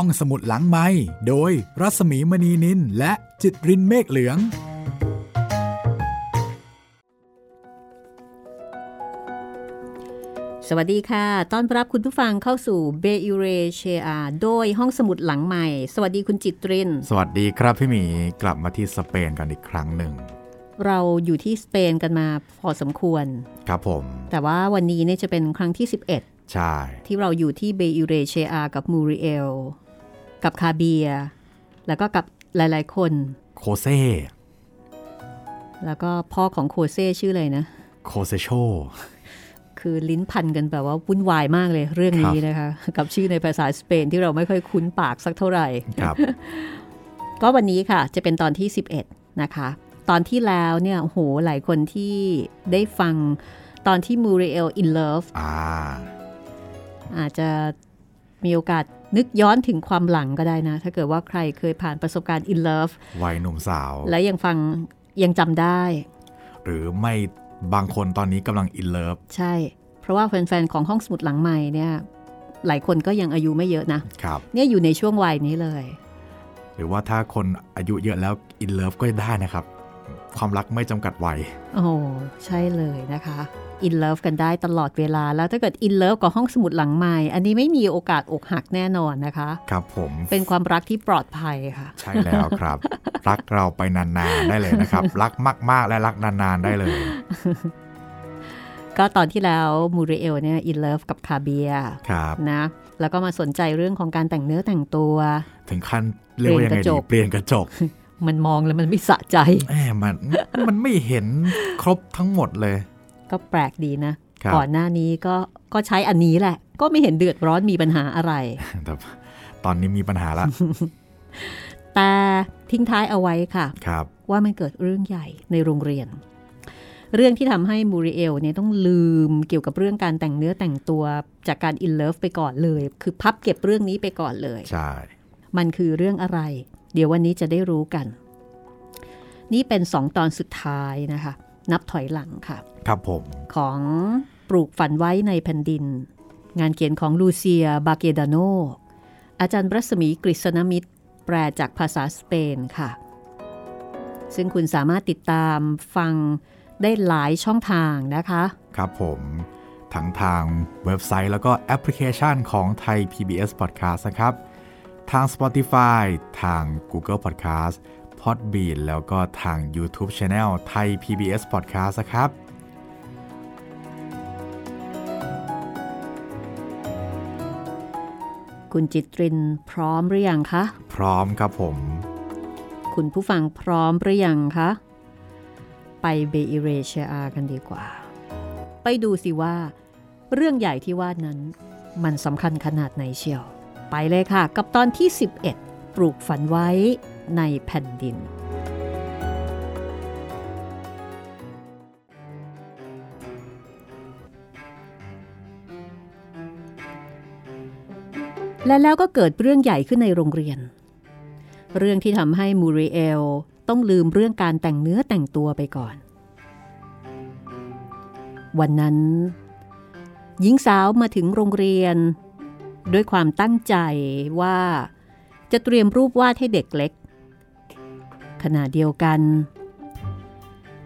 ห้องสมุดหลังไม้โดยรัสมีมณีนินและจิตรินเมฆเหลือง สวัสดีค่ะ ต้อนรับคุณผู้ฟังเข้าสู่เบอิเรเชียโดยห้องสมุดหลังใหม่ สวัสดีคุณจิตริน สวัสดีครับพี่หมี กลับมาที่สเปนกันอีกครั้งหนึ่ง เราอยู่ที่สเปนกันมาพอสมควร ครับผม แต่ว่าวันนี้เนี่ยจะเป็นครั้งที่ 11ใช่ ที่เราอยู่ที่เบอิเรเชียกับมูริเอล กับคาเบีย แล้วก็กับหลาย ๆ คน โคเซ่ แล้วก็พ่อของโคเซ่ชื่ออะไรนะ โคเซโช คือลิ้นพันกันแบบว่าวุ่นวายมากเลยเรื่องนี้นะคะ กับชื่อในภาษาสเปนที่เราไม่ค่อยคุ้นปากสักเท่าไหร่ครับก็วันนี้ค่ะจะเป็นตอนที่ 11 นะคะ ตอนที่แล้วเนี่ยโอ้โหหลายคนที่ได้ฟังตอนที่มูริเอล in love อ่าอาจจะมีโอกาสนึกย้อนถึงความหลังก็ได้นะ ถ้าเกิดว่าใครเคยผ่านประสบการณ์ in loveวัยหนุ่มสาว และยังฟังยังจำได้ หรือไม่บางคนตอนนี้กำลัง in loveใช่ เพราะว่าแฟนๆ ของห้องสมุดหลังใหม่เนี่ย หลายคนก็ยังอายุไม่เยอะนะครับเนี่ยอยู่ในช่วงวัยนี้เลย หรือว่าถ้าคนอายุเยอะแล้ว in love ก็ได้นะครับ ความรักไม่จำกัดวัยโอ้โหใช่เลยนะคะ in love กันได้ตลอดเวลา แล้วถ้าเกิด in love กับห้องสมุดหลังใหม่ อันนี้ไม่มีโอกาสอกหักแน่นอนนะคะ ครับผม เป็นความรักที่ปลอดภัยค่ะ ใช่แล้วครับ รักเราไปนานๆได้เลยนะครับ รักมาก ๆ และรักนาน ๆ ได้เลย ก็ตอนที่แล้วมูริเอลเนี่ย in love กับคาเบียครับนะแล้วก็มาสนใจเรื่องของการแต่งเนื้อแต่งตัว ถึงขั้นเรียกว่ายังไงดีเปลี่ยนกระจก มันมองแล้วมันไม่สะใจแหมมันมันไม่เห็นครบทั้งหมดเลย ก็แปลกดีนะครับก่อนหน้านี้ก็ก็ใช้อันนี้แหละ ก็ไม่เห็นเดือดร้อนมีปัญหาอะไรแต่ตอนนี้มีปัญหาละแต่ทิ้งท้ายเอาไว้ค่ะครับว่ามันเกิดเรื่องใหญ่ในโรงเรียน เรื่องที่ทำให้มูริเอลเนี่ยต้องลืมเกี่ยวกับเรื่องการแต่งเนื้อแต่งตัวจากการอินเลิฟไปก่อนเลย คือพับเก็บเรื่องนี้ไปก่อนเลย ใช่ มันคือเรื่องอะไร เดี๋ยววันนี้จะได้รู้กัน นี่เป็นสองตอนสุดท้ายนะคะ นับถอยหลังค่ะ ครับผม ของปลูกฝันไว้ในแผ่นดิน งานเขียนของลูเซีย บาเกดาโน อาจารย์รัศมีกฤษณมิตร แปลจากภาษาสเปนค่ะ ซึ่งคุณสามารถติดตามฟังได้หลายช่องทางนะคะ ครับผมทั้งทางเว็บไซต์แล้วก็แอปพลิเคชันของไทย PBS Podcast นะครับ ทาง Spotify ทาง Google Podcast Podbean แล้วก็ทาง YouTube Channel ไทย PBS Podcast นะครับคุณจิตรินพร้อมหรือยังคะ พร้อมครับผม คุณผู้ฟังพร้อมหรือยังคะ ไปเบอิเรเชียกันดีกว่า ไปดูสิว่า เรื่องใหญ่ที่ว่านั้น มันสำคัญขนาดไหนเชียว ไปเลยค่ะ กับตอนที่ 11 ปลูกฝันไว้ในแผ่นดิน และแล้วก็เกิดเรื่องใหญ่ขึ้นในโรงเรียน เรื่องที่ทำให้มูริเอลต้องลืมเรื่องการแต่งเนื้อแต่งตัวไปก่อน วันนั้น หญิงสาวมาถึงโรงเรียน ด้วยความตั้งใจว่าจะเตรียมรูปวาดให้เด็กเล็ก ขณะเดียวกัน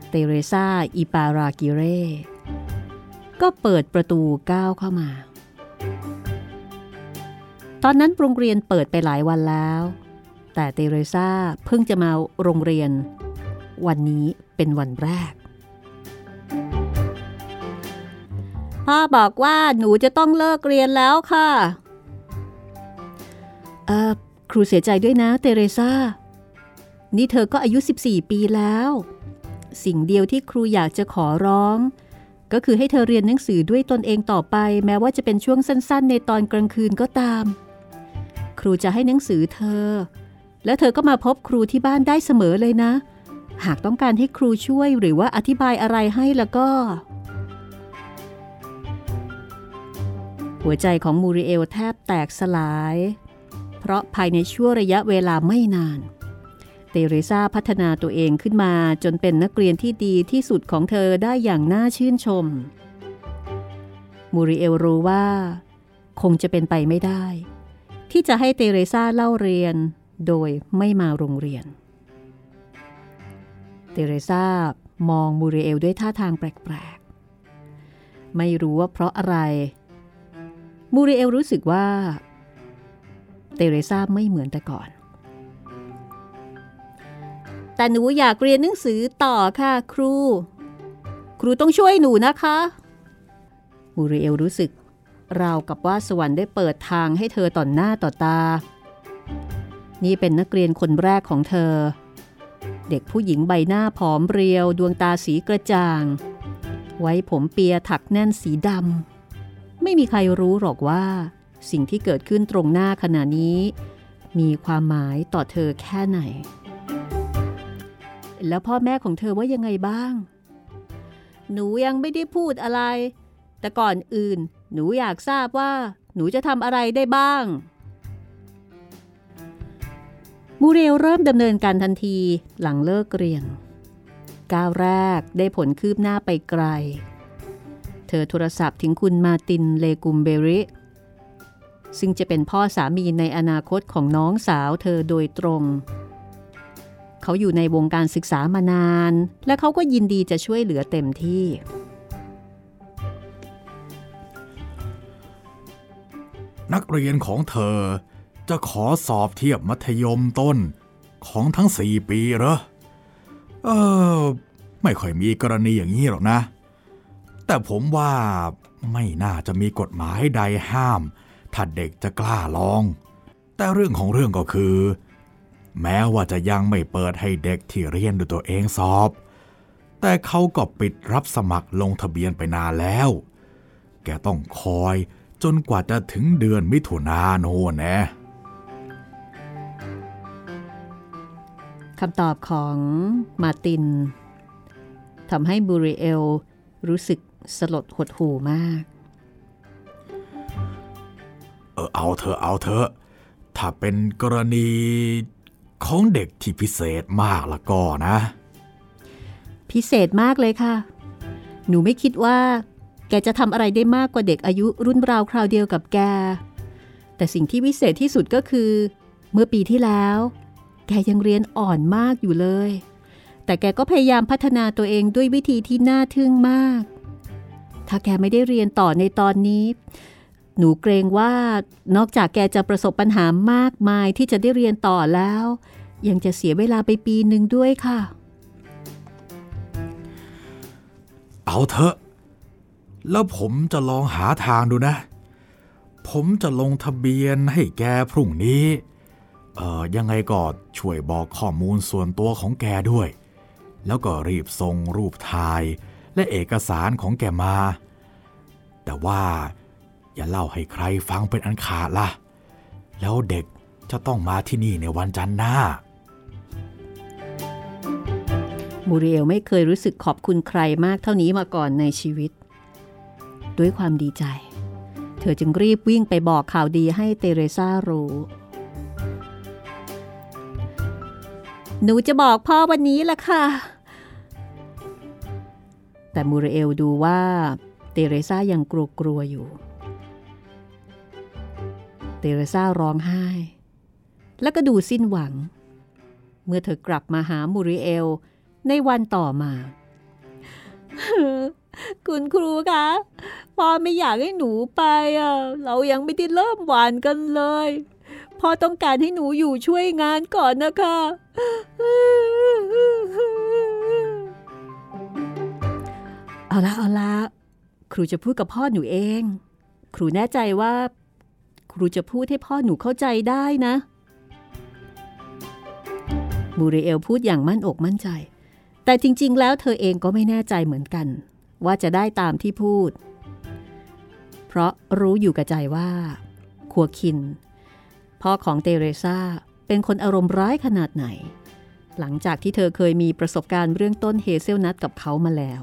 เตเรซาอิปารากิเร ก็เปิดประตูก้าวเข้ามา ตอนนั้นโรงเรียนเปิดไปหลายวันแล้ว แต่เตเรซาเพิ่งจะมาโรงเรียน วันนี้เป็นวันแรกพ่อบอกว่าหนูจะต้องเลิกเรียนแล้วค่ะ ครูเสียใจด้วยนะเตเรซานี่เธอก็อายุ 14 ปีแล้ว สิ่งเดียวที่ครูอยากจะขอร้อง ก็คือให้เธอเรียนหนังสือด้วยตนเองต่อไป แม้ว่าจะเป็นช่วงสั้นๆ ในตอนกลางคืนก็ตาม ครูจะให้หนังสือเธอ แล้วเธอก็มาพบครูที่บ้านได้เสมอเลยนะ หากต้องการให้ครูช่วยหรือว่าอธิบายอะไรให้แล้วก็ หัวใจของมูริเอลแทบแตกสลาย เพราะภายในช่วงระยะเวลาไม่นานเตเรซาพัฒนาตัวเองขึ้นมาจนเป็นนักเรียนที่ดีที่สุดของเธอได้อย่างน่าชื่นชม มูริเอลรู้ว่า คงจะเป็นไปไม่ได้ ที่จะให้เตเรซาเล่าเรียนโดยไม่มาโรงเรียน เตเรซามองมูริเอลด้วยท่าทางแปลกๆ ไม่รู้ว่าเพราะอะไร มูริเอลรู้สึกว่า เตเรซาไม่เหมือนแต่ก่อน แต่หนูอยากเรียนหนังสือต่อค่ะครู ครูต้องช่วยหนูนะคะมูริเอลรู้สึก ราวกับว่าสวรรค์ได้เปิดทางให้เธอต่อหน้าต่อตา นี่เป็นนักเรียนคนแรกของเธอ เด็กผู้หญิงใบหน้าผอมเรียว ดวงตาสีกระจ่าง ไว้ผมเปียถักแน่นสีดำไม่มีใครรู้หรอกว่า สิ่งที่เกิดขึ้นตรงหน้าขณะนี้ มีความหมายต่อเธอแค่ไหน แล้วพ่อแม่ของเธอว่ายังไงบ้าง หนูยังไม่ได้พูดอะไร แต่ก่อนอื่น หนูอยากทราบว่า หนูจะทำอะไรได้บ้าง มูเรลเริ่มดำเนินการทันทีหลังเลิกเรียน ก้าวแรกได้ผลคืบหน้าไปไกล เธอโทรศัพท์ถึงคุณมาตินเลกุมเบริ ซึ่งจะเป็นพ่อสามีในอนาคตของน้องสาวเธอโดยตรง เขาอยู่ในวงการศึกษามานาน และเขาก็ยินดีจะช่วยเหลือเต็มที่ นักเรียนของเธอจะขอสอบเทียบมัธยมต้นของทั้งสี่ปีเหรอ เออ ไม่ค่อยมีกรณีอย่างนี้หรอกนะ แต่ผมว่าไม่น่าจะมีกฎหมายใดห้าม ถ้าเด็กจะกล้าลอง แต่เรื่องของเรื่องก็คือ แม้ว่าจะยังไม่เปิดให้เด็กที่เรียนด้วยตัวเองสอบ แต่เขาก็ปิดรับสมัครลงทะเบียนไปนานแล้ว แกต้องคอยจนกว่าจะถึงเดือนมิถุนาโน่นนะคำตอบของมาตินทำให้บูริเอลรู้สึกสลดหดหู่มาก ออเอาเธอเอาเธอถ้าเป็นกรณีของเด็กที่พิเศษมากละก็นะ พิเศษมากเลยค่ะ หนูไม่คิดว่า แกจะทำอะไรได้มากกว่าเด็กอายุรุ่นราวคราวเดียวกับแก แต่สิ่งที่วิเศษที่สุดก็คือ เมื่อปีที่แล้ว แกยังเรียนอ่อนมากอยู่เลย แต่แกก็พยายามพัฒนาตัวเองด้วยวิธีที่น่าทึ่งมาก ถ้าแกไม่ได้เรียนต่อในตอนนี้ หนูเกรงว่านอกจากแกจะประสบปัญหามากมายที่จะได้เรียนต่อแล้ว ยังจะเสียเวลาไปปีหนึ่งด้วยค่ะ เอาเถอะ แล้วผมจะลองหาทางดูนะ ผมจะลงทะเบียนให้แกพรุ่งนี้ เอ่อ ยังไงก็ช่วยบอกข้อมูลส่วนตัวของแกด้วย แล้วก็รีบส่งรูปถ่ายและเอกสารของแกมา แต่ว่า อย่าเล่าให้ใครฟังเป็นอันขาดล่ะ แล้วเด็กจะต้องมาที่นี่ในวันจันทร์หน้า มูเรียลไม่เคยรู้สึกขอบคุณใครมากเท่านี้มาก่อนในชีวิต ด้วยความดีใจ เธอจึงรีบวิ่งไปบอกข่าวดีให้เตเรซารู้ หนูจะบอกพ่อวันนี้ละค่ะ แต่มูเรเอลดูว่าเตเรซายังกลัวกลัวๆอยู่ เตเรซาร้องไห้ แล้วก็ดูสิ้นหวัง เมื่อเธอกลับมาหามูริเอลในวันต่อมา คุณครูคะพ่อไม่อยากให้หนูไปอะ เรายังไม่ได้เริ่มหวานกันเลยพ่อต้องการให้หนูอยู่ช่วยงานก่อนนะคะ เอาละเอาละครูจะพูดกับพ่อหนูเอง ครูแน่ใจว่า รูจะพูดให้พ่อหนูเข้าใจได้นะมูริเอลพูดอย่างมั่นอกมั่นใจ แต่จริง ๆ แล้วเธอเองก็ไม่แน่ใจเหมือนกัน ว่าจะได้ตามที่พูด เพราะรู้อยู่กับใจว่าคัวคิน พ่อของเตเรซาเป็นคนอารมณ์ร้ายขนาดไหน หลังจากที่เธอเคยมีประสบการณ์เรื่องต้นเฮเซลนัทกับเขามาแล้ว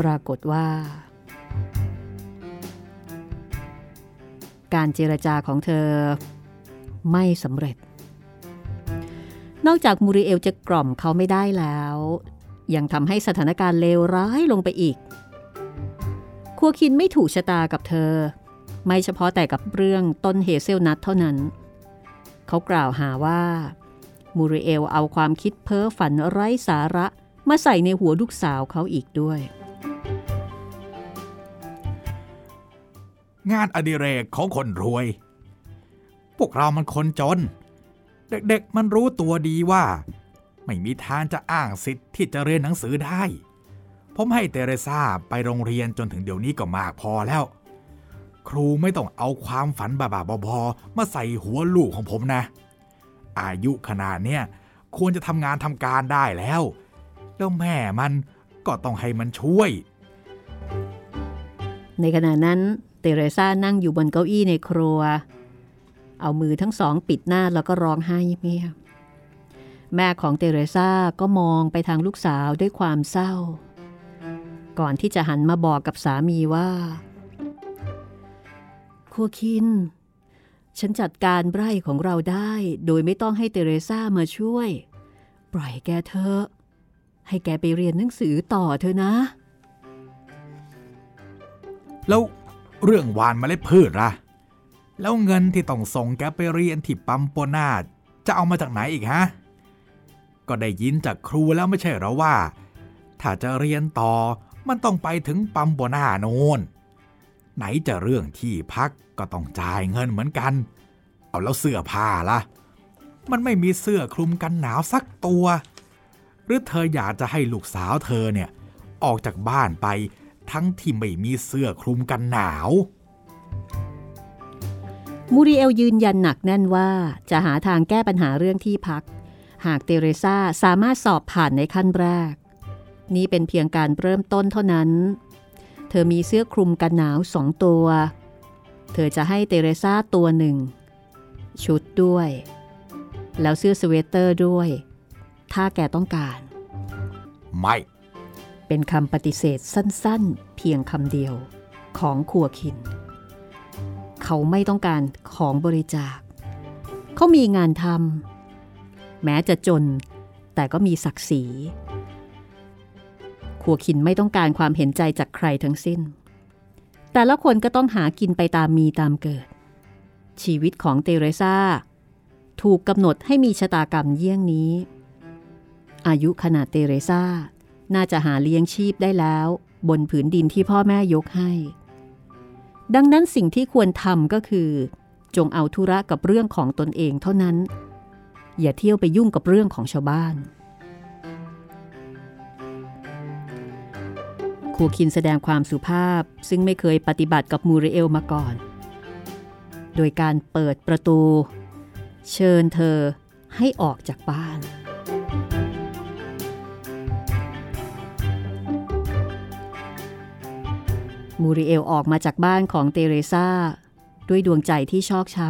ปรากฏว่า การเจรจาของเธอไม่สำเร็จ นอกจากมูริเอลจะกล่อมเขาไม่ได้แล้ว ยังทำให้สถานการณ์เลวร้ายลงไปอีก คัวคินไม่ถูกชะตากับเธอ ไม่เฉพาะแต่กับเรื่องต้นเฮเซลนัทเท่านั้น เขากล่าวหาว่ามูริเอลเอาความคิดเพ้อฝันไร้สาระมาใส่ในหัวลูกสาวเขาอีกด้วย งานอดิเรกของคนรวย พวกเรามันคนจน เด็กๆมันรู้ตัวดีว่า ไม่มีทางจะอ้างสิทธิ์ที่จะเรียนหนังสือได้ ผมให้เตเรซาไปโรงเรียนจนถึงเดี๋ยวนี้ก็มากพอแล้ว ครูไม่ต้องเอาความฝันบ้าๆบอๆมาใส่หัวลูกของผมนะ อายุขนาดเนี้ยควรจะทำงานทำการได้แล้ว แล้วแม่มันก็ต้องให้มันช่วย ในขณะนั้น เตเรซานั่งอยู่บนเก้าอี้ในครัว เอามือทั้งสองปิดหน้าแล้วก็ร้องไห้เงียบแม่ของเตเรซ่าก็มองไปทางลูกสาวด้วยความเศร้า ก่อนที่จะหันมาบอกกับสามีว่า คัวคิน ฉันจัดการไร่ของเราได้โดยไม่ต้องให้เตเรซ่ามาช่วย ปล่อยแกเถอะให้แกไปเรียนหนังสือต่อเถอะนะ แล้ว เรื่องหวานเมล็ดพืชล่ะแล้วเงินที่ต้องส่งแกไปเรียนที่ปั๊มโปนาจะเอามาจากไหนอีกฮะ ก็ได้ยินจากครูแล้วไม่ใช่หรอว่า ถ้าจะเรียนต่อมันต้องไปถึงปั๊มโปนาโนนไหนจะเรื่องที่พักก็ต้องจ่ายเงินเหมือนกัน เอาแล้วเสื้อผ้าล่ะ มันไม่มีเสื้อคลุมกันหนาวสักตัว หรือเธออยากจะให้ลูกสาวเธอเนี่ยออกจากบ้านไป ทั้งที่ไม่มีเสื้อคลุมกันหนาว มูริเอลยืนยันหนักแน่นว่าจะหาทางแก้ปัญหาเรื่องที่พัก หากเตเรซาสามารถสอบผ่านในขั้นแรก นี่เป็นเพียงการเริ่มต้นเท่านั้น เธอมีเสื้อคลุมกันหนาวสองตัว เธอจะให้เตเรซาตัวหนึ่ง ชุดด้วย แล้วเสื้อสเวตเตอร์ด้วย ถ้าแกต้องการ ไม่ เป็นคำปฏิเสธสั้นๆ เพียงคำเดียวของขัวคิน เขาไม่ต้องการของบริจาค เขามีงานทำแม้จะจนแต่ก็มีศักดิ์ศรีขัวคินไม่ต้องการความเห็นใจจากใครทั้งสิ้น แต่ละคนก็ต้องหากินไปตามมีตามเกิด ชีวิตของเตเรซาถูกกำหนดให้มีชะตากรรมเยี่ยงนี้ อายุขนาดเตเรซา น่าจะหาเลี้ยงชีพได้แล้ว บนผืนดินที่พ่อแม่ยกให้ ดังนั้นสิ่งที่ควรทำก็คือ จงเอาธุระกับเรื่องของตนเองเท่านั้น อย่าเที่ยวไปยุ่งกับเรื่องของชาวบ้านครูคินแสดงความสุภาพซึ่งไม่เคยปฏิบัติกับมูริเอลมาก่อน โดยการเปิดประตู เชิญเธอให้ออกจากบ้าน มูริเอลออกมาจากบ้านของเตเรซาด้วยดวงใจที่ชอกช้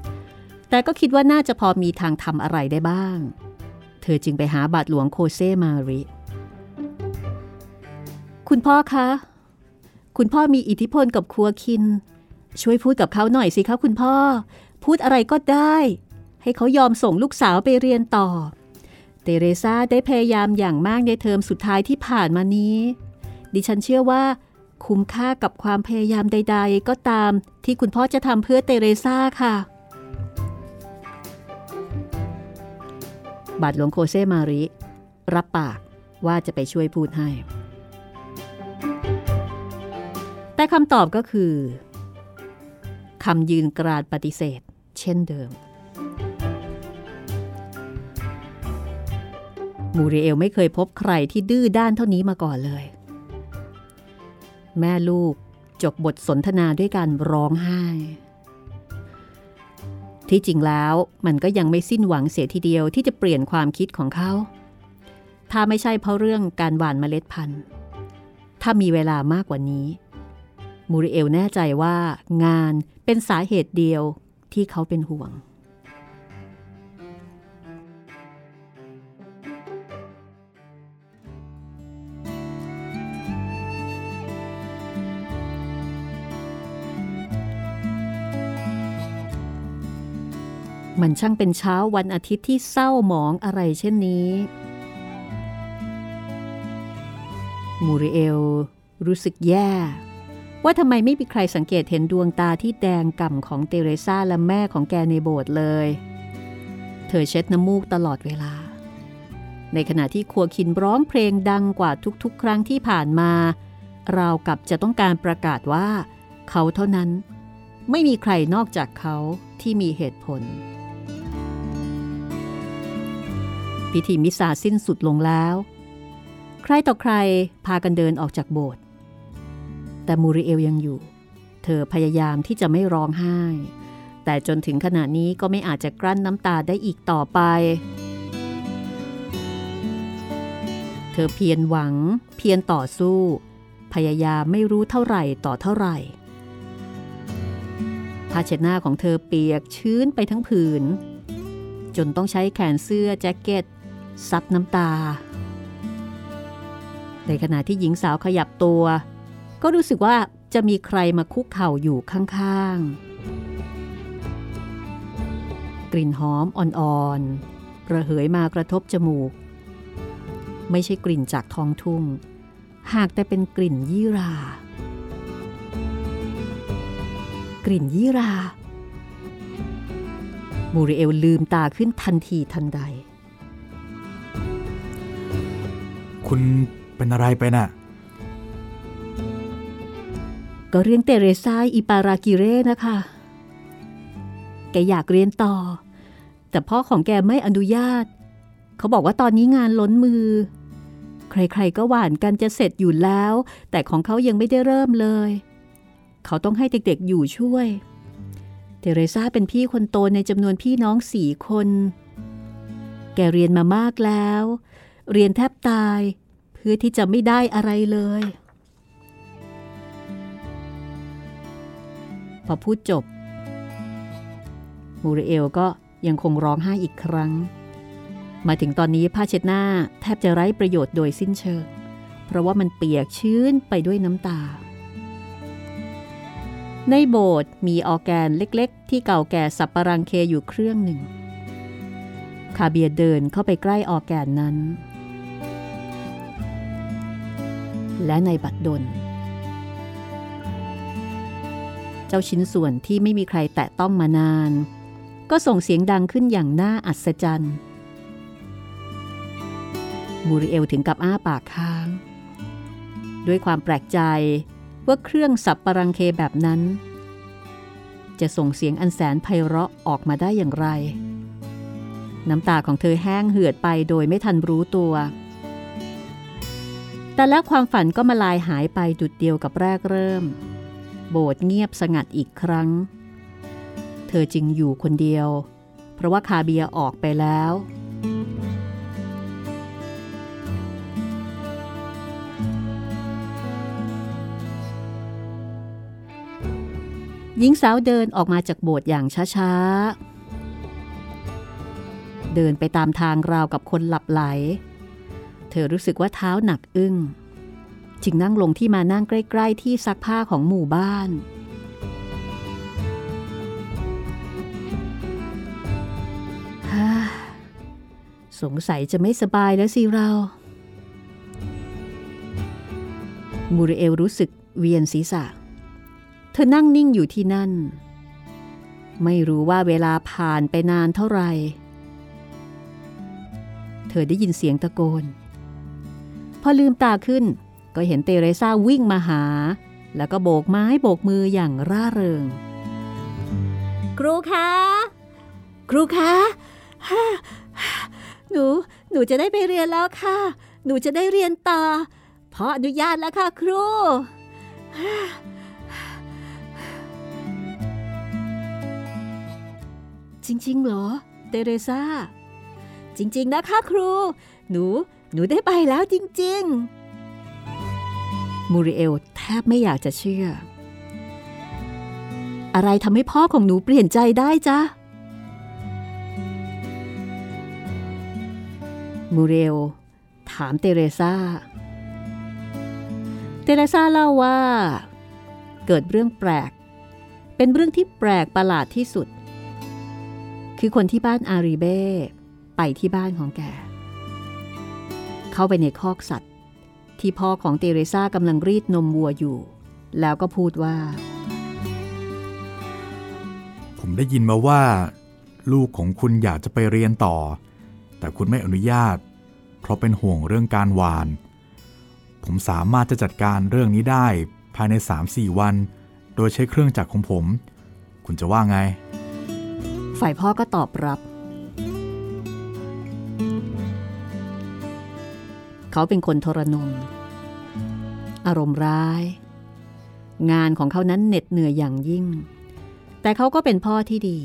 ำ แต่ก็คิดว่าน่าจะพอมีทางทำอะไรได้บ้าง เธอจึงไปหาบาทหลวงโคเซมาริ คุณพ่อคะ คุณพ่อมีอิทธิพลกับครัวคิน ช่วยพูดกับเขาหน่อยสิคะคุณพ่อ พูดอะไรก็ได้ ให้เขายอมส่งลูกสาวไปเรียนต่อ เตเรซาได้พยายามอย่างมากในเทอมสุดท้ายที่ผ่านมานี้ ดิฉันเชื่อว่า คุ้มค่ากับความพยายามใด ๆ ก็ตาม ที่คุณพ่อจะทำเพื่อเตเรซาค่ะ บาทหลวงโคเซมาริ รับปากว่าจะไปช่วยพูดให้ แต่คำตอบก็คือคำยืนกราดปฏิเสธ เช่นเดิม มูริเอลไม่เคยพบใครที่ดื้อด้านเท่านี้มาก่อนเลย แม่ลูกจบบทสนทนาด้วยการร้องไห้ ที่จริงแล้วมันก็ยังไม่สิ้นหวังเสียทีเดียวที่จะเปลี่ยนความคิดของเขา ถ้าไม่ใช่เพราะเรื่องการหว่านเมล็ดพันธุ์ ถ้ามีเวลามากกว่านี้ มูริเอลแน่ใจว่างานเป็นสาเหตุเดียวที่เขาเป็นห่วง มันช่างเป็นเช้าวันอาทิตย์ที่เศร้าหมองอะไรเช่นนี้ มูริเอลรู้สึกแย่ ว่าทำไมไม่มีใครสังเกตเห็นดวงตาที่แดงก่ำของเตเรซาและแม่ของแกในโบสถ์เลย เธอเช็ดน้ำมูกตลอดเวลา ในขณะที่ครัวคินร้องเพลงดังกว่าทุกๆ ครั้งที่ผ่านมา เรากับจะต้องการประกาศว่า เขาเท่านั้น ไม่มีใครนอกจากเขาที่มีเหตุผล พิธีมิสซาสิ้นสุดลงแล้ว ใครต่อใครพากันเดินออกจากโบสถ์แต่มูริเอลยังอยู่ เธอพยายามที่จะไม่ร้องไห้ แต่จนถึงขณะนี้ก็ไม่อาจจะกลั้นน้ำตาได้อีกต่อไป เธอเพียรหวัง เพียรต่อสู้ พยายามไม่รู้เท่าไหร่ต่อเท่าไหร่ผ้าเช็ดหน้าของเธอเปียกชื้นไปทั้งผืน จนต้องใช้แขนเสื้อแจ็คเก็ต ซับน้ำตา ในขณะที่หญิงสาวขยับตัว ก็รู้สึกว่าจะมีใครมาคุกเข่าอยู่ข้างๆ กลิ่นหอมอ่อนๆ ระเหยมากระทบจมูก ไม่ใช่กลิ่นจากท้องทุ่ง หากแต่เป็นกลิ่นยี่รา กลิ่นยี่รา มูริเอลลืมตาขึ้นทันทีทันใด คุณเป็นอะไรไปน่ะ ก็เรียนเตเรซาอิปารากิเร่นะคะ แกอยากเรียนต่อ แต่พ่อของแกไม่อนุญาต เขาบอกว่าตอนนี้งานล้นมือ ใครๆก็หวานกันจะเสร็จอยู่แล้ว แต่ของเขายังไม่ได้เริ่มเลย เขาต้องให้เด็กๆอยู่ช่วย เทเรซาเป็นพี่คนโตในจำนวนพี่น้องสี่คน แกเรียนมามากแล้ว เรียนแทบตาย เพื่อที่จะไม่ได้อะไรเลย พอพูดจบ มูริเอลก็ยังคงร้องไห้อีกครั้ง มาถึงตอนนี้ผ้าเช็ดหน้าแทบจะไร้ประโยชน์โดยสิ้นเชิง เพราะว่ามันเปียกชื้นไปด้วยน้ำตา ในโบสถ์มีออแกนเล็กๆ ที่เก่าแก่สับปะรังเคอยู่เครื่องหนึ่งคาเบียเดินเข้าไปใกล้ออแกนนั้น และในบัดดล เจ้าชิ้นส่วนที่ไม่มีใครแตะต้องมานาน ก็ส่งเสียงดังขึ้นอย่างน่าอัศจรรย์ มูริเอลถึงกับอ้าปากค้าง ด้วยความแปลกใจว่าเครื่องสับปรังเคแบบนั้น จะส่งเสียงอันแสนไพเราะออกมาได้อย่างไร น้ำตาของเธอแห้งเหือดไปโดยไม่ทันรู้ตัว แต่แล้วความฝันก็มาลายหายไปดุดเดียวกับแรกเริ่ม โบสถ์เงียบสงัดอีกครั้ง เธอจึงอยู่คนเดียว เพราะว่าคาเบียออกไปแล้ว หญิงสาวเดินออกมาจากโบสถ์อย่างช้าๆ เดินไปตามทางราวกับคนหลับไหล เธอรู้สึกว่าเท้าหนักอึ้ง จึงนั่งลงที่มานั่งใกล้ ๆ ที่ซักผ้าของหมู่บ้าน สงสัยจะไม่สบายแล้วสิเรา มูริเอลรู้สึกเวียนศีรษะ เธอนั่งนิ่งอยู่ที่นั่น ไม่รู้ว่าเวลาผ่านไปนานเท่าไหร่เธอได้ยินเสียงตะโกน พอลืมตาขึ้น ก็เห็นเตเรซาวิ่งมาหา แล้วก็โบกไม้โบกมืออย่างร่าเริง ครูคะ ครูคะหนู หนูจะได้ไปเรียนแล้วค่ะ หนูจะได้เรียนต่อพราะอนุญาตแล้วค่ะครู จริงๆเหรอ เตเรซาจริง ๆ นะคะครู หนู หนูได้ไปแล้วจริง ๆ มูริเอลแทบไม่อยากจะเชื่อ อะไรทำให้พ่อของหนูเปลี่ยนใจได้จ๊ะ มูเรลถามเตเรซาเตเรซาเล่าว่า เกิดเรื่องแปลก เป็นเรื่องที่แปลกประหลาดที่สุด คือคนที่บ้านอารีเบ้ไปที่บ้านของแก เข้าไปในคอกสัตว์ ที่พ่อของเตเรซากำลังรีดนมวัวอยู่ แล้วก็พูดว่า ผมได้ยินมาว่า ลูกของคุณอยากจะไปเรียนต่อ แต่คุณไม่อนุญาต เพราะเป็นห่วงเรื่องการหวาน ผมสามารถจะจัดการเรื่องนี้ได้ภายใน 3-4 วัน โดยใช้เครื่องจักรของผม คุณจะว่าไง ฝ่ายพ่อก็ตอบรับ เขาเป็นคนทรนงอารมณ์ร้าย งานของเขานั้นเหน็ดเหนื่อยอย่างยิ่ง แต่เขาก็เป็นพ่อที่ดี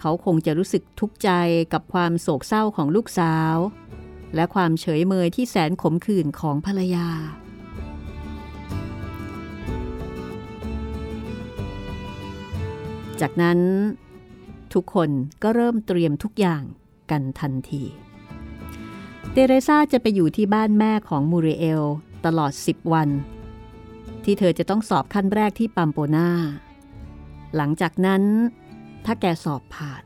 เขาคงจะรู้สึกทุกข์ใจกับความโศกเศร้าของลูกสาว และความเฉยเมยที่แสนขมขื่นของภรรยาจากนั้นทุกคนก็เริ่มเตรียมทุกอย่างกันทันที เตเรซาจะไปอยู่ที่บ้านแม่ของมูริเอล ตลอด 10 วัน ที่เธอจะต้องสอบขั้นแรกที่ปัมโปนาหลังจากนั้น ถ้าแกสอบผ่าน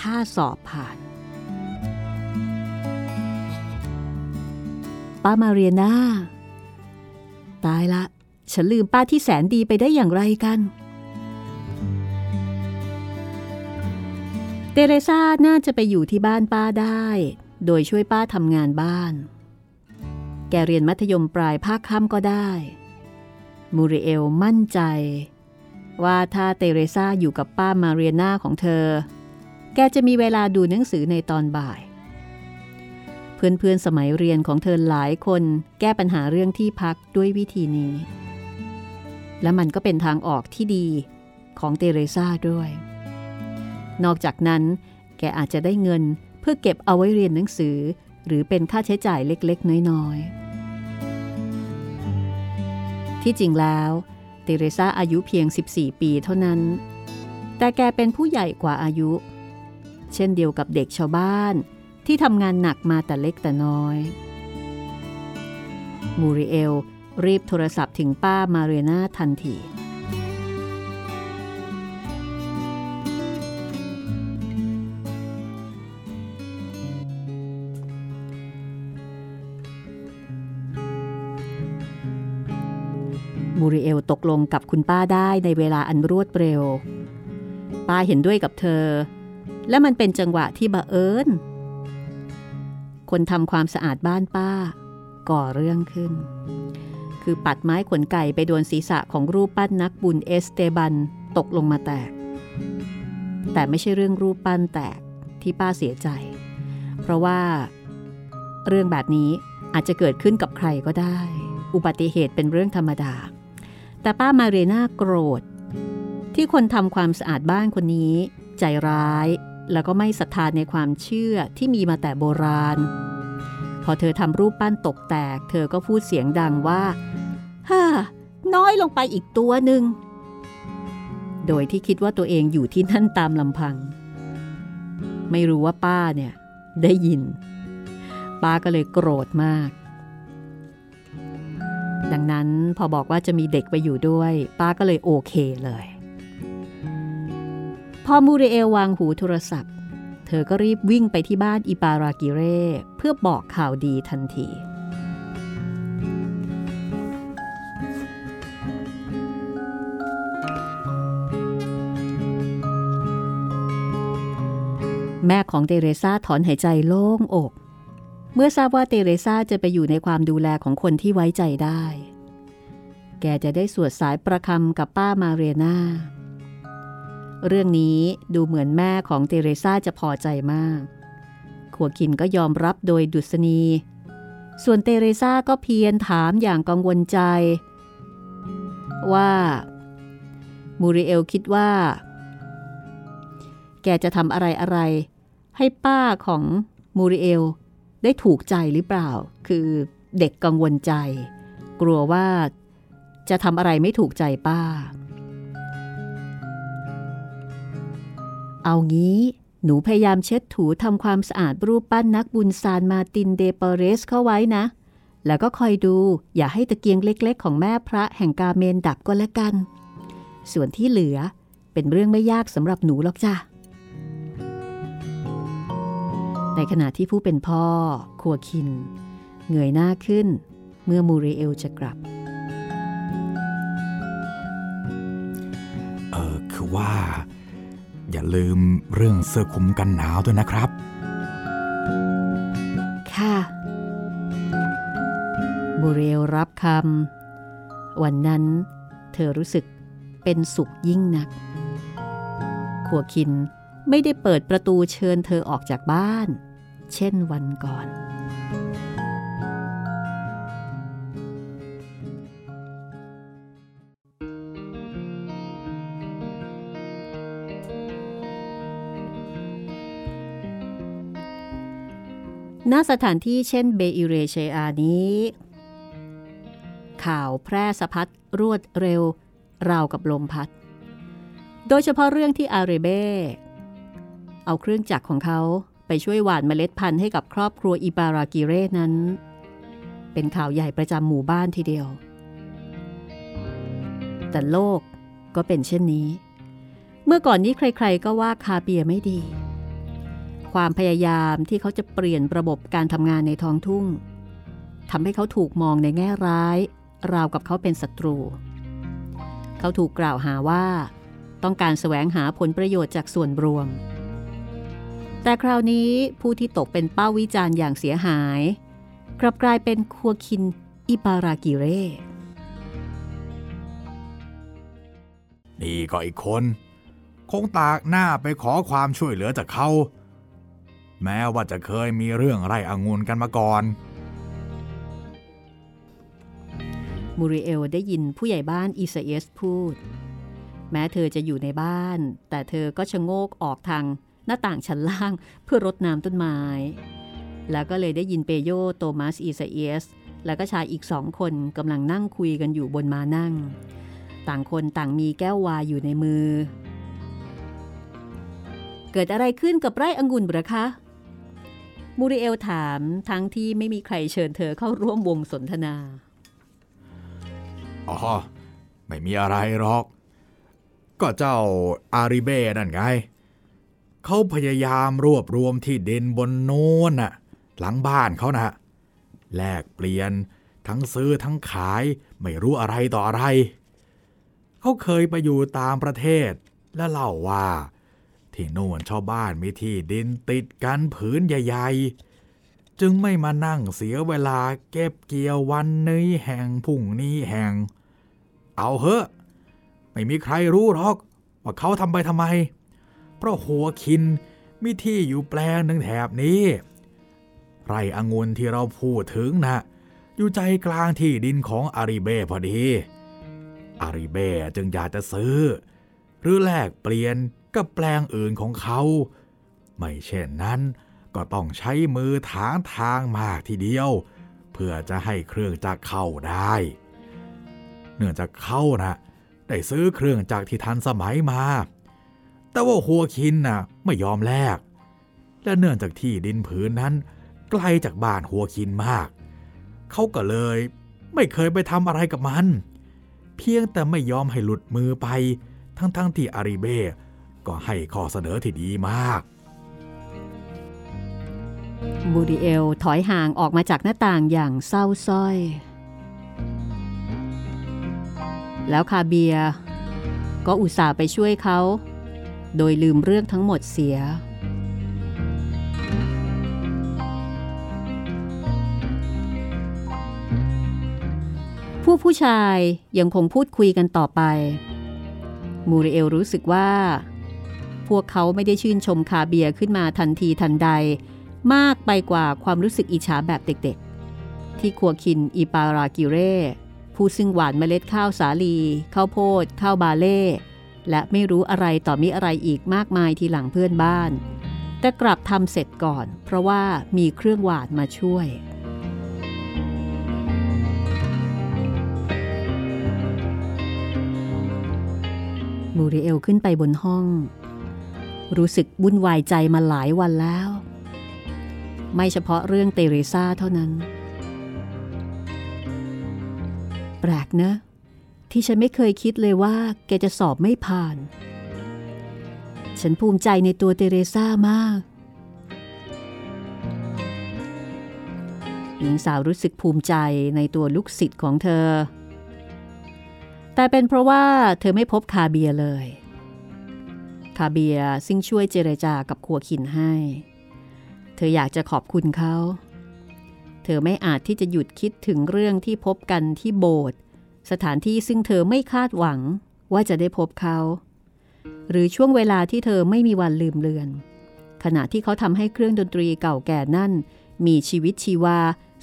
ถ้าสอบผ่าน ป้ามาเรียนาตายละ ฉันลืมป้าที่แสนดีไปได้อย่างไรกันเตเรซาน่าจะไปอยู่ที่บ้านป้าได้ โดยช่วยป้าทำงานบ้าน แกเรียนมัธยมปลายภาคค่ำก็ได้ มูริเอลมั่นใจ ว่าถ้าเตเรซาอยู่กับป้ามาเรียนาของเธอ แกจะมีเวลาดูหนังสือในตอนบ่าย เพื่อนๆสมัยเรียนของเธอหลายคนแก้ปัญหาเรื่องที่พักด้วยวิธีนี้ และมันก็เป็นทางออกที่ดีของเตเรซาด้วย นอกจากนั้นแกอาจจะได้เงิน พื่อเก็บเอาไว้เรียนหนังสือ หรือเป็นค่าใช้จ่ายเล็กๆ น้อยๆ ที่จริงแล้วเตเรซาอายุเพียง 14 ปีเท่านั้น แต่แกเป็นผู้ใหญ่กว่าอายุ เช่นเดียวกับเด็กชาวบ้านที่ทำงานหนักมาแต่เล็กแต่น้อย มูริเอลรีบโทรศัพท์ถึงป้ามาเรียนาทันที มูริเอลตกลงกับคุณป้าได้ในเวลาอันรวดเร็ว ป้าเห็นด้วยกับเธอ และมันเป็นจังหวะที่บังเอิญคนทำความสะอาดบ้านป้า ก่อเรื่องขึ้น คือปัดไม้ขนไก่ไปโดนศีรษะของรูปปั้นนักบุญเอสเตบันตกลงมาแตก แต่ไม่ใช่เรื่องรูปปั้นแตกที่ป้าเสียใจ เพราะว่าเรื่องแบบนี้อาจจะเกิดขึ้นกับใครก็ได้ อุบัติเหตุเป็นเรื่องธรรมดา แต่ป้ามาเรน่าโกรธ ที่คนทำความสะอาดบ้านคนนี้ ใจร้ายแล้วก็ไม่ศรัทธาในความเชื่อที่มีมาแต่โบราณ พอเธอทำรูปปั้นตกแตก เธอก็พูดเสียงดังว่าฮ่าน้อยลงไปอีกตัวหนึ่ง โดยที่คิดว่าตัวเองอยู่ที่นั่นตามลำพัง ไม่รู้ว่าป้าเนี่ยได้ยิน ป้าก็เลยโกรธมาก ดังนั้นพอบอกว่าจะมีเด็กไปอยู่ด้วย ป้าก็เลยโอเคเลย พอมูเรเอลวางหูโทรศัพท์ เธอก็รีบวิ่งไปที่บ้านอิปารากิเร่เพื่อบอกข่าวดีทันทีแม่ของเตเรซาถอนหายใจโล่งอก เมื่อทราบว่าเตเรซาจะไปอยู่ในความดูแลของคนที่ไว้ใจได้ แกจะได้สวดสายประคำกับป้ามาเรนาเรื่องนี้ดูเหมือนแม่ของเตเรซาจะพอใจมาก ขัวคินก็ยอมรับโดยดุษณี ส่วนเตเรซาก็เพียรถามอย่างกังวลใจ ว่ามูริเอลคิดว่า แกจะทำอะไรอะไร ให้ป้าของมูริเอล ได้ถูกใจหรือเปล่า คือเด็กกังวลใจ กลัวว่าจะทำอะไรไม่ถูกใจป้า เอางี้หนูพยายามเช็ดถูทำความสะอาดรูปปั้นนักบุญซานมาตินเดเปเรสเข้าไว้นะ แล้วก็คอยดูอย่าให้ตะเกียงเล็ก ๆ ของแม่พระแห่งกาเมนดับก็แล้วกัน ส่วนที่เหลือเป็นเรื่องไม่ยากสำหรับหนูหรอกจ้ะ ในขณะที่ผู้เป็นพ่อคัวคินเงยหน้าขึ้น เมื่อมูริเอลจะกลับ เออคือว่า อย่าลืมเรื่องเสื้อคลุมกันหนาวด้วยนะครับ ค่ะมูริเอลรับคำวันนั้น เธอรู้สึกเป็นสุขยิ่งนักขัวคินไม่ได้เปิดประตูเชิญเธอออกจากบ้าน เช่นวันก่อน ณ สถานที่เช่นเบอิเรเชอานี้ ข่าวแพร่สะพัดรวดเร็ว ราวกับลมพัด โดยเฉพาะเรื่องที่อาเรเบ้เอาเครื่องจักรของเขา ไปช่วยหว่านเมล็ดพันธุ์ให้กับครอบครัวอิบารากิเรนั้น เป็นข่าวใหญ่ประจำหมู่บ้านทีเดียว แต่โลกก็เป็นเช่นนี้ เมื่อก่อนนี้ใครๆก็ว่าคาเปียไม่ดี ความพยายามที่เขาจะเปลี่ยนระบบการทำงานในท้องทุ่งทำให้เขาถูกมองในแง่ร้าย ราวกับเขาเป็นศัตรู เขาถูกกล่าวหาว่า ต้องการแสวงหาผลประโยชน์จากส่วนรวม แต่คราวนี้ผู้ที่ตกเป็นเป้าวิจารณ์อย่างเสียหาย กลับกลายเป็นคัวคินอิปารากิเร่ นี่ก็อีกคน คงตากหน้าไปขอความช่วยเหลือจากเขา แม้ว่าจะเคยมีเรื่องไร่องุ่นกันมาก่อน มูริเอลได้ยินผู้ใหญ่บ้านอิซาเอสพูด แม้เธอจะอยู่ในบ้าน แต่เธอก็ชะโงกออกทาง หน้าต่างชั้นล่างเพื่อรดน้ำต้นไม้ แล้วก็เลยได้ยินเปโยโตมัสอิซาเอส แล้วก็ชายอีกสองคนกำลังนั่งคุยกันอยู่บนมานั่ง ต่างคนต่างมีแก้ววายอยู่ในมือ เกิดอะไรขึ้นกับไร่องุ่นบรคะมูริเอลถามทั้งที่ไม่มีใครเชิญเธอเข้าร่วมวงสนทนา อ๋อ ไม่มีอะไรหรอก ก็เจ้าอาริเบ้นั่นไง เขาพยายามรวบรวมที่ดินบนโน้นน่ะหลังบ้านเขานะ่ะแลกเปลี่ยนทั้งซื้อทั้งขายไม่รู้อะไรต่ออะไร เขาเคยไปอยู่ตามประเทศและเล่าว่า ที่โน่นชาวบ้านมีที่ดินติดกันผืนใหญ่ ๆ จึงไม่มานั่งเสียเวลาเก็บเกี่ยววันนี้แห่งพุ่งนี้แห่ง เอาเหอะ ไม่มีใครรู้หรอกว่าเขาทำไปทำไม เพราะหัวคินมีที่อยู่แปลงหนึ่งแถบนี้ ไรองุ่นที่เราพูดถึงนะ อยู่ใจกลางที่ดินของอาริเบ้พอดี อาริเบ้จึงอยากจะซื้อ หรือแลกเปลี่ยนกับแปลงอื่นของเขา ไม่เช่นนั้นก็ต้องใช้มือถางทางมากทีเดียว เพื่อจะให้เครื่องจักรเข้าได้ เนื่องจากเขานะได้ซื้อเครื่องจักรที่ทันสมัยมา แต่ว่าหัวคินน่ะไม่ยอมแลก และเนื่องจากที่ดินผืนนั้น ไกลจากบ้านหัวคินมาก เขาก็เลยไม่เคยไปทำอะไรกับมัน เพียงแต่ไม่ยอมให้หลุดมือไปทั้งๆทที่อาริเบ้ก็ให้ข้อเสนอที่ดีมากมูริเอลถอยห่างออกมาจากหน้าต่างอย่างเศร้าส้อย แล้วคาเบียก็อุตส่าห์ไปช่วยเขา โดยลืมเรื่องทั้งหมดเสีย ผู้ผู้ชายยังคงพูดคุยกันต่อไป มูริเอลรู้สึกว่า พวกเขาไม่ได้ชื่นชมคาเบียขึ้นมาทันทีทันใด มากไปกว่าความรู้สึกอิจฉาแบบเด็กๆ ที่คัวคินอิปารากิเร่ผู้ซึ่งหวานเมล็ดข้าวสาลี ข้าวโพด ข้าวบาเล่ และไม่รู้อะไรต่อมีอะไรอีกมากมายทีหลังเพื่อนบ้าน แต่กลับทำเสร็จก่อน เพราะว่ามีเครื่องหวานมาช่วย มูริเอลขึ้นไปบนห้อง รู้สึกวุ่นวายใจมาหลายวันแล้ว ไม่เฉพาะเรื่องเตเรซาเท่านั้น แปลกนะ ที่ฉันไม่เคยคิดเลยว่า แกจะสอบไม่ผ่าน ฉันภูมิใจในตัวเตเรซามาก หญิงสาวรู้สึกภูมิใจในตัวลูกศิษย์ของเธอ แต่เป็นเพราะว่าเธอไม่พบคาเบียเลย คาเบียซึ่งช่วยเจรจากับขัวขินให้ เธออยากจะขอบคุณเขา เธอไม่อาจที่จะหยุดคิดถึงเรื่องที่พบกันที่โบสถ์ สถานที่ซึ่งเธอไม่คาดหวังว่าจะได้พบเขา หรือช่วงเวลาที่เธอไม่มีวันลืมเลือน ขณะที่เขาทำให้เครื่องดนตรีเก่าแก่นั่น มีชีวิตชีวา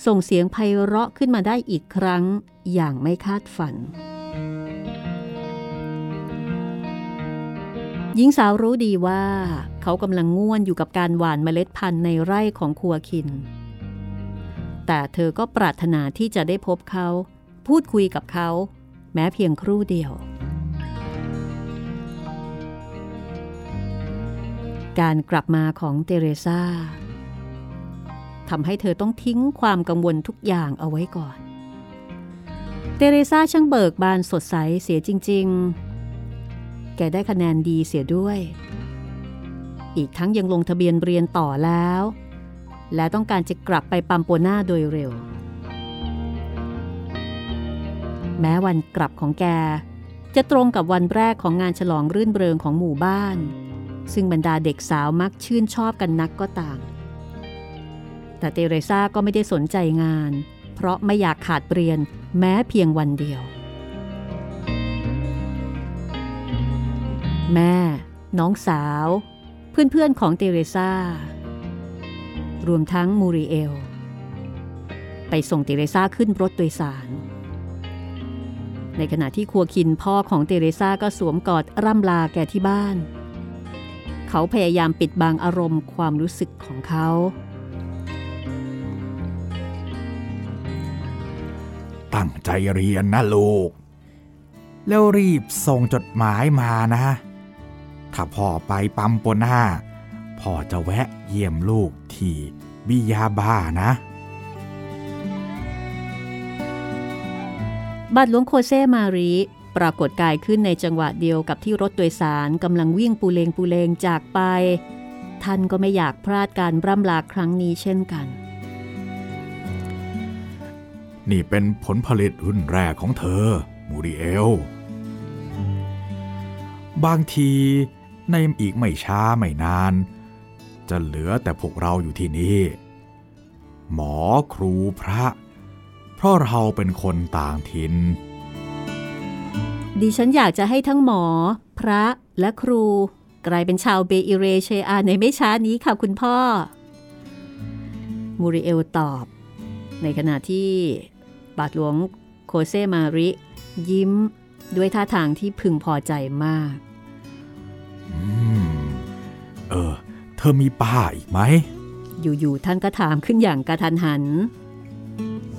ส่งเสียงไพเราะขึ้นมาได้อีกครั้งอย่างไม่คาดฝัน หญิงสาวรู้ดีว่า เขากำลังง่วนอยู่กับการหว่านเมล็ดพันธุ์ในไร่ของครัวคิน แต่เธอก็ปรารถนาที่จะได้พบเขา พูดคุยกับเขา แม้เพียงครู่เดียว การกลับมาของเตเรซาทำให้เธอต้องทิ้งความกังวลทุกอย่างเอาไว้ก่อนเตเรซาช่างเบิกบานสดใสเสียจริง ๆ แกได้คะแนนดีเสียด้วย อีกทั้งยังลงทะเบียนเรียนต่อแล้ว และต้องการจะกลับไปปัมโปนาโดยเร็ว แม้วันกลับของแก จะตรงกับวันแรกของงานฉลองรื่นเริงของหมู่บ้าน ซึ่งบรรดาเด็กสาวมักชื่นชอบกันนักก็ต่ามแต่เตเรซาก็ไม่ได้สนใจงาน เพราะไม่อยากขาดเรียนแม้เพียงวันเดียว แม่ น้องสาว เพื่อนๆของเตเรซารวมทั้งมูริเอล ไปส่งเตเรซาขึ้นรถโดยสาร ในขณะที่ครัวคินพ่อของเตเรซาก็สวมกอดร่ำลาแก่ที่บ้าน เขาพยายามปิดบังอารมณ์ความรู้สึกของเขา ตั้งใจเรียนนะลูก แล้วรีบส่งจดหมายมานะ ถ้าพ่อไปปั๊มปนหน้าพ่อจะแวะเยี่ยมลูกที่บิยาบ้านะ บัตรหลวงโคเซมารีปรากฏกายขึ้นในจังหวะเดียวกับที่รถโดยสารกำลังวิ่งปูเลงปูเลงจากไป ท่านก็ไม่อยากพลาดการร่ำลาครั้งนี้เช่นกัน นี่เป็นผลผลิตรุ่นแรกของเธอ มูริเอล บางทีในอีกไม่ช้าไม่นาน จะเหลือแต่พวกเราอยู่ที่นี่ หมอครูพระ ราะเราเป็นคนต่างถิ่น ดิฉันอยากจะให้ทั้งหมอ พระและครู กลายเป็นชาวเบอิเรเชอาในไม่ช้านี้ค่ะคุณพ่อ มูริเอลตอบ ในขณะที่บาทหลวงโคเซมาริ ยิ้มด้วยท่าทางที่พึงพอใจมากอืมเออ เธอมีป้าอีกไหม อยู่ๆท่านก็ถามขึ้นอย่างกระทันหัน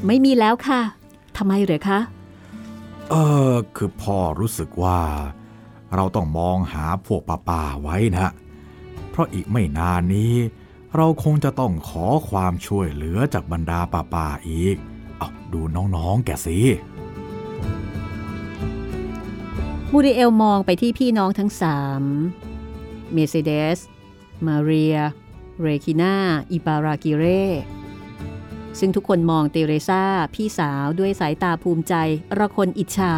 ไม่มีแล้วค่ะทำไมเหรอคะ เออคือพ่อรู้สึกว่า เราต้องมองหาพวกป้าป่าไว้นะ เพราะอีกไม่นานนี้ เราคงจะต้องขอความช่วยเหลือจากบรรดาป้าป่าอีกดูน้องๆแกสิมูริเอลมองไปที่พี่น้องทั้งสามเมเซเดส มาเรีย เรคิน่า อิปารากิเร ซึ่งทุกคนมองเตเรซาพี่สาวด้วยสายตาภูมิใจระคนอิจฉา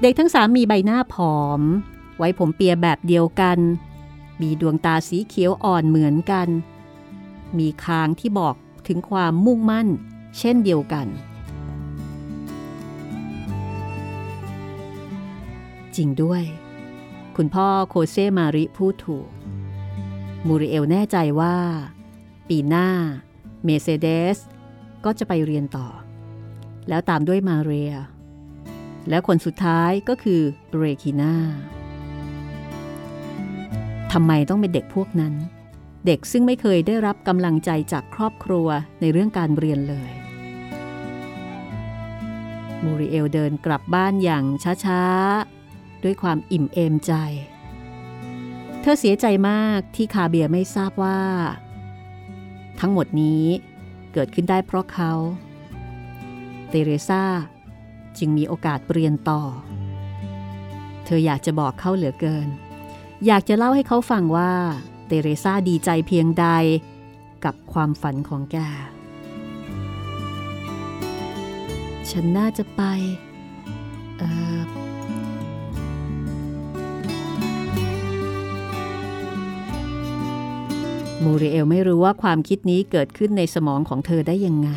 เด็กทั้งสามมีใบหน้าผอม ไว้ผมเปียแบบเดียวกัน มีดวงตาสีเขียวอ่อนเหมือนกัน มีคางที่บอกถึงความมุ่งมั่น เช่นเดียวกัน จริงด้วย คุณพ่อโคเซมาริพูดถูก มูริเอลแน่ใจว่า ปีหน้า เมเซเดส ก็จะไปเรียนต่อ แล้วตามด้วยมาเรีย และคนสุดท้ายก็คือเรคิน่าทำไมต้องเป็นเด็กพวกนั้น เด็กซึ่งไม่เคยได้รับกำลังใจจากครอบครัวในเรื่องการเรียนเลย มูริเอลเดินกลับบ้านอย่างช้าๆ ด้วยความอิ่มเอมใจ เธอเสียใจมากที่คาเบียไม่ทราบว่า ทั้งหมดนี้เกิดขึ้นได้เพราะเขาเตเรซาจึงมีโอกาสเรียนต่อ เธออยากจะบอกเขาเหลือเกิน อยากจะเล่าให้เขาฟังว่าเตเรซาดีใจเพียงใดกับความฝันของแก ฉันน่าจะไป เออ มูริเอลไม่รู้ว่าความคิดนี้เกิดขึ้นในสมองของเธอได้ยังไง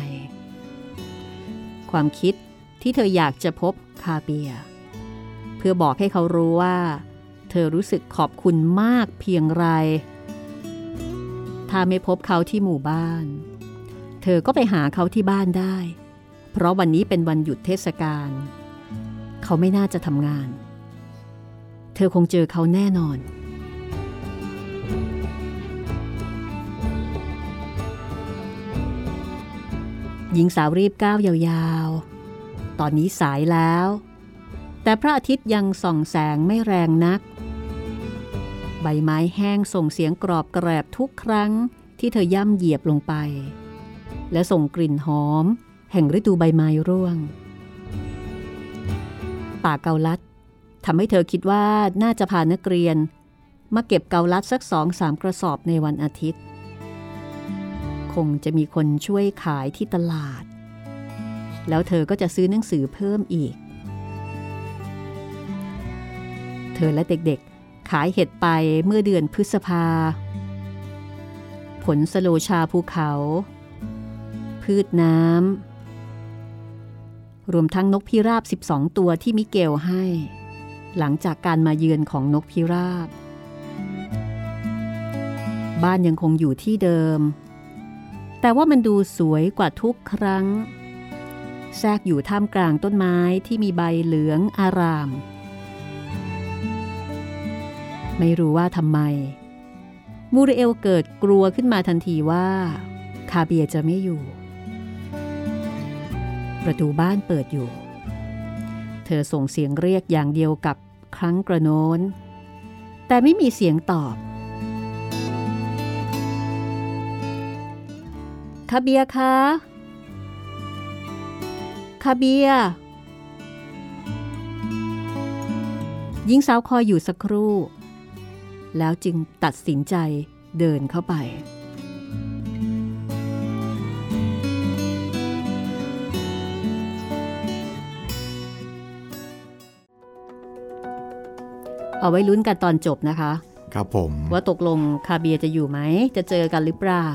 ความคิดที่เธออยากจะพบคาเบีย เพื่อบอกให้เขารู้ว่า เธอรู้สึกขอบคุณมากเพียงไร ถ้าไม่พบเขาที่หมู่บ้าน เธอก็ไปหาเขาที่บ้านได้ เพราะวันนี้เป็นวันหยุดเทศกาลเขาไม่น่าจะทำงาน เธอคงเจอเขาแน่นอน หญิงสาวรีบก้าวยาวๆ ตอนนี้สายแล้ว แต่พระอาทิตย์ยังส่องแสงไม่แรงนัก ใบไม้แห้งส่งเสียงกรอบกระแรบทุกครั้งที่เธอย่ำเหยียบลงไป และส่งกลิ่นหอม แห่งฤดูใบไม้ร่วง ป่าเกาลัดทำให้เธอคิดว่าน่าจะพานักเรียน มาเก็บเกาลัดสักสองสามกระสอบในวันอาทิตย์ คงจะมีคนช่วยขายที่ตลาด แล้วเธอก็จะซื้อหนังสือเพิ่มอีก เธอและเด็กๆ ขายเห็ดไปเมื่อเดือนพฤษภา ผลสโลชาภูเขา พืชน้ำ รวมทั้งนกพิราบ 12 ตัวที่มิเกลให้ หลังจากการมาเยือนของนกพิราบบ้านยังคงอยู่ที่เดิม แต่ว่ามันดูสวยกว่าทุกครั้ง แทรกอยู่ท่ามกลางต้นไม้ที่มีใบเหลืองอาราม ไม่รู้ว่าทำไม มูริเอลเกิดกลัวขึ้นมาทันทีว่า คาเบียจะไม่อยู่ ประตูบ้านเปิดอยู่ เธอส่งเสียงเรียกอย่างเดียวกับครั้งกระโน้น แต่ไม่มีเสียงตอบ คาเบียคะคาเบียหญิงสาวคอยอยู่สักครู่ แล้วจึงตัดสินใจเดินเข้าไป เอาไว้ลุ้นกันตอนจบนะคะ ครับผม ว่าตกลงคาเบียจะอยู่ไหม จะเจอกันหรือเปล่า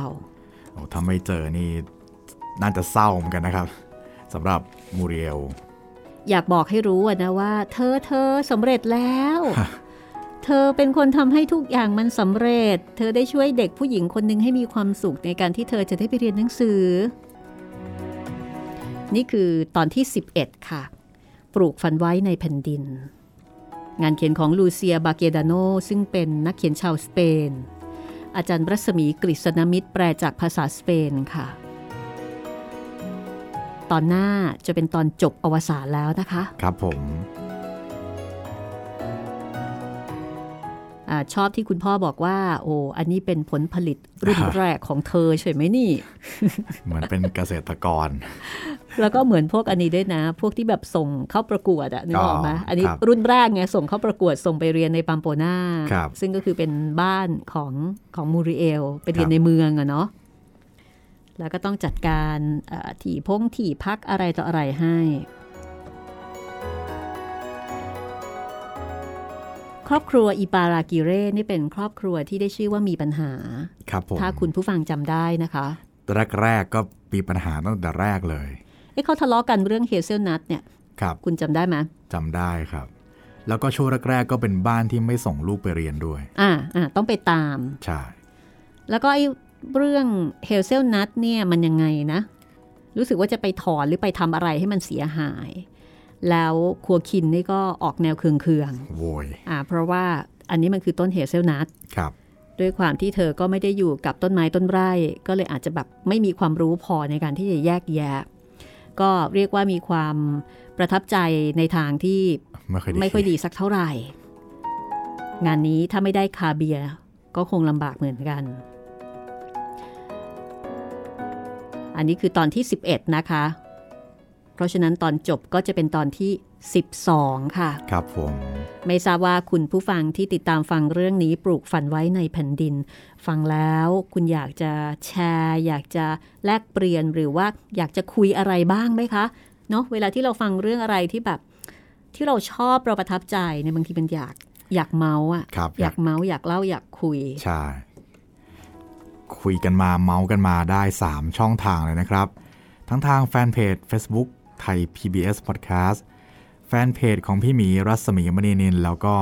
โอ้ถ้าไม่เจอนี่น่าจะเศร้าเหมือนกันนะครับสำหรับมูเรียลอยากบอกให้รู้อะนะว่า เธอเธอสำเร็จแล้ว เธอเป็นคนทำให้ทุกอย่างมันสำเร็จ เธอได้ช่วยเด็กผู้หญิงคนหนึ่งให้มีความสุขในการที่เธอจะได้ไปเรียนหนังสือ นี่คือตอนที่ 11 ค่ะ ปลูกฝันไว้ในแผ่นดิน งานเขียนของลูเซียบาเกดาโนซึ่งเป็นนักเขียนชาวสเปน อาจารย์รัศมีกฤษณมิตรแปลจากภาษาสเปนค่ะ ตอนหน้าจะเป็นตอนจบอวสานแล้วนะคะ ครับผม อาชอบที่คุณพ่อบอกว่า โอ้อันนี้เป็นผลผลิตรุ่นครับแรกของเธอใช่ไหมนี่ เหมือนเป็นเกษตรกร แล้วก็เหมือนพวกอันนี้ด้วยนะ พวกที่แบบส่งเข้าประกวดอะนึกออกไหมอ๋ออัอันนี้ครับรุ่นแรกไงส่งเข้าประกวดส่งไปเรียนในปัมโปนาครับซึ่งก็คือเป็นบ้านของของมูริเอลไปเรียคนรับในเมืองอะเนาะแล้วก็ต้องจัดการเอ่อที่พงที่พักอะไรต่ออะไรให้ รอบครัวอิปารากิเร่นี่เป็นครอบครัวที่ได้ชื่อว่ามีปัญหา ครับผมถ้าคุณผู้ฟังจำได้นะคะแรกๆก็มีปัญหาตั้งแต่แรกเลยเอ้เขาทะเลาะกันเรื่องเฮเซลนัทเนี่ยครับคุณจำได้ไหมจำได้ครับ แล้วก็ช่วงแรกๆก็เป็นบ้านที่ไม่ส่งลูกไปเรียนด้วย อ่าอ่าต้องไปตามใช่แล้วก็ไอ้เรื่องเฮเซลนัทเนี่ยมันยังไงนะ รู้สึกว่าจะไปถอนหรือไปทำอะไรให้มันเสียหาย แล้วครัวคินนี่ก็ออกแนวเคืองโวยๆอ่าเพราะว่าอันนี้มันคือต้นเฮเซลนัทครับด้วยความที่เธอก็ไม่ได้อยู่กับต้นไม้ต้นไร่ ก็เลยอาจจะแบบไม่มีความรู้พอในการที่จะแยกแยะ ก็เรียกว่ามีความประทับใจในทางที่ไม่ค่อยดีไม่ค่อยดีสักเท่าไหร่ งานนี้ถ้าไม่ได้คาเบียร์ก็คงลำบากเหมือนกัน อันนี้คือตอนที่ 11 นะคะเพ ราะฉะนั้นตอนจบก็จะเป็นตอนที่ 12 ค่ะ ครับผม ไม่ทราบว่าคุณผู้ฟังที่ติดตามฟังเรื่องนี้ปลูกฝันไว้ในแผ่นดิน ฟังแล้วคุณอยากจะแชร์ อยากจะแลกเปลี่ยนหรือว่าอยากจะคุยอะไรบ้างไหมคะเนาะเวลาที่เราฟังเรื่องอะไรที่แบบ ที่เราชอบเราประทับใจในยบางทีมันอยากอยากเมาส์อะครับอยากเมาส์อยากเล่าอยากคุยใช่คุยกันมาเมาส์กันมาได้ 3 ช่องทางเลยนะครับ ทั้งทางแฟนเพจ Facebook ไทย PBS Podcast แฟนเพจของพี่หมีรัศมีมณีนิน แล้วก็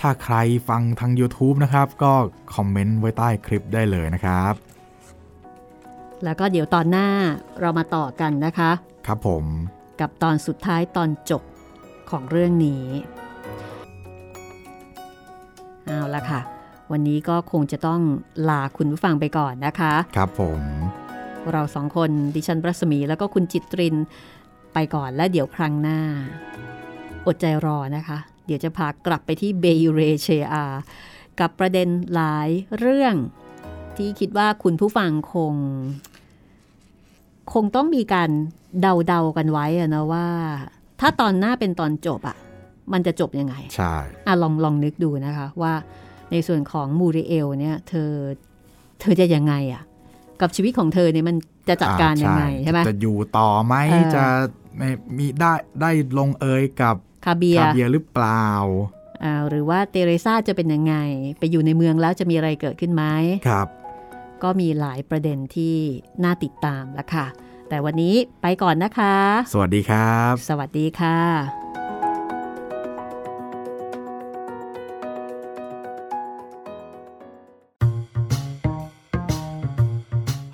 ถ้าใครฟังทาง YouTube นะครับ ก็คอมเมนต์ไว้ใต้คลิปได้เลยนะครับ แล้วก็เดี๋ยวตอนหน้าเรามาต่อกันนะคะ ครับผม กับตอนสุดท้ายตอนจบของเรื่องนี้เอาละค่ะ วันนี้ก็คงจะต้องลาคุณผู้ฟังไปก่อนนะคะ ครับผม เราสองคนดิฉันรัศมีแล้วก็คุณจิตริน ไปก่อนและเดี๋ยวครั้งหน้า อดใจรอนะคะ เดี๋ยวจะพากลับไปที่เบยูเรเชอากับประเด็นหลายเรื่อง ที่คิดว่าคุณผู้ฟังคง คงต้องมีการเดาๆกันไว้อะนะว่า ถ้าตอนหน้าเป็นตอนจบอะมันจะจบยังไง ใช่อะลองลองนึกดูนะคะว่าในส่วนของมูริเอลเนี่ยเธอเธอจะยังไงอะกับชีวิตของเธอเนี่ยมันจะจัดการยังไงอ่ใช่ไหมจะอยู่ต่อไหมเออจะไม่มีได้ได้ลงเอยกับคาเบียคาเบียร์หรือเปล่าอ่าหรือว่าเตเรซาจะเป็นยังไง ไปอยู่ในเมืองแล้วจะมีอะไรเกิดขึ้นไหมครับ ก็มีหลายประเด็นที่น่าติดตามแล้วค่ะ แต่วันนี้ไปก่อนนะคะ สวัสดีครับ สวัสดีค่ะ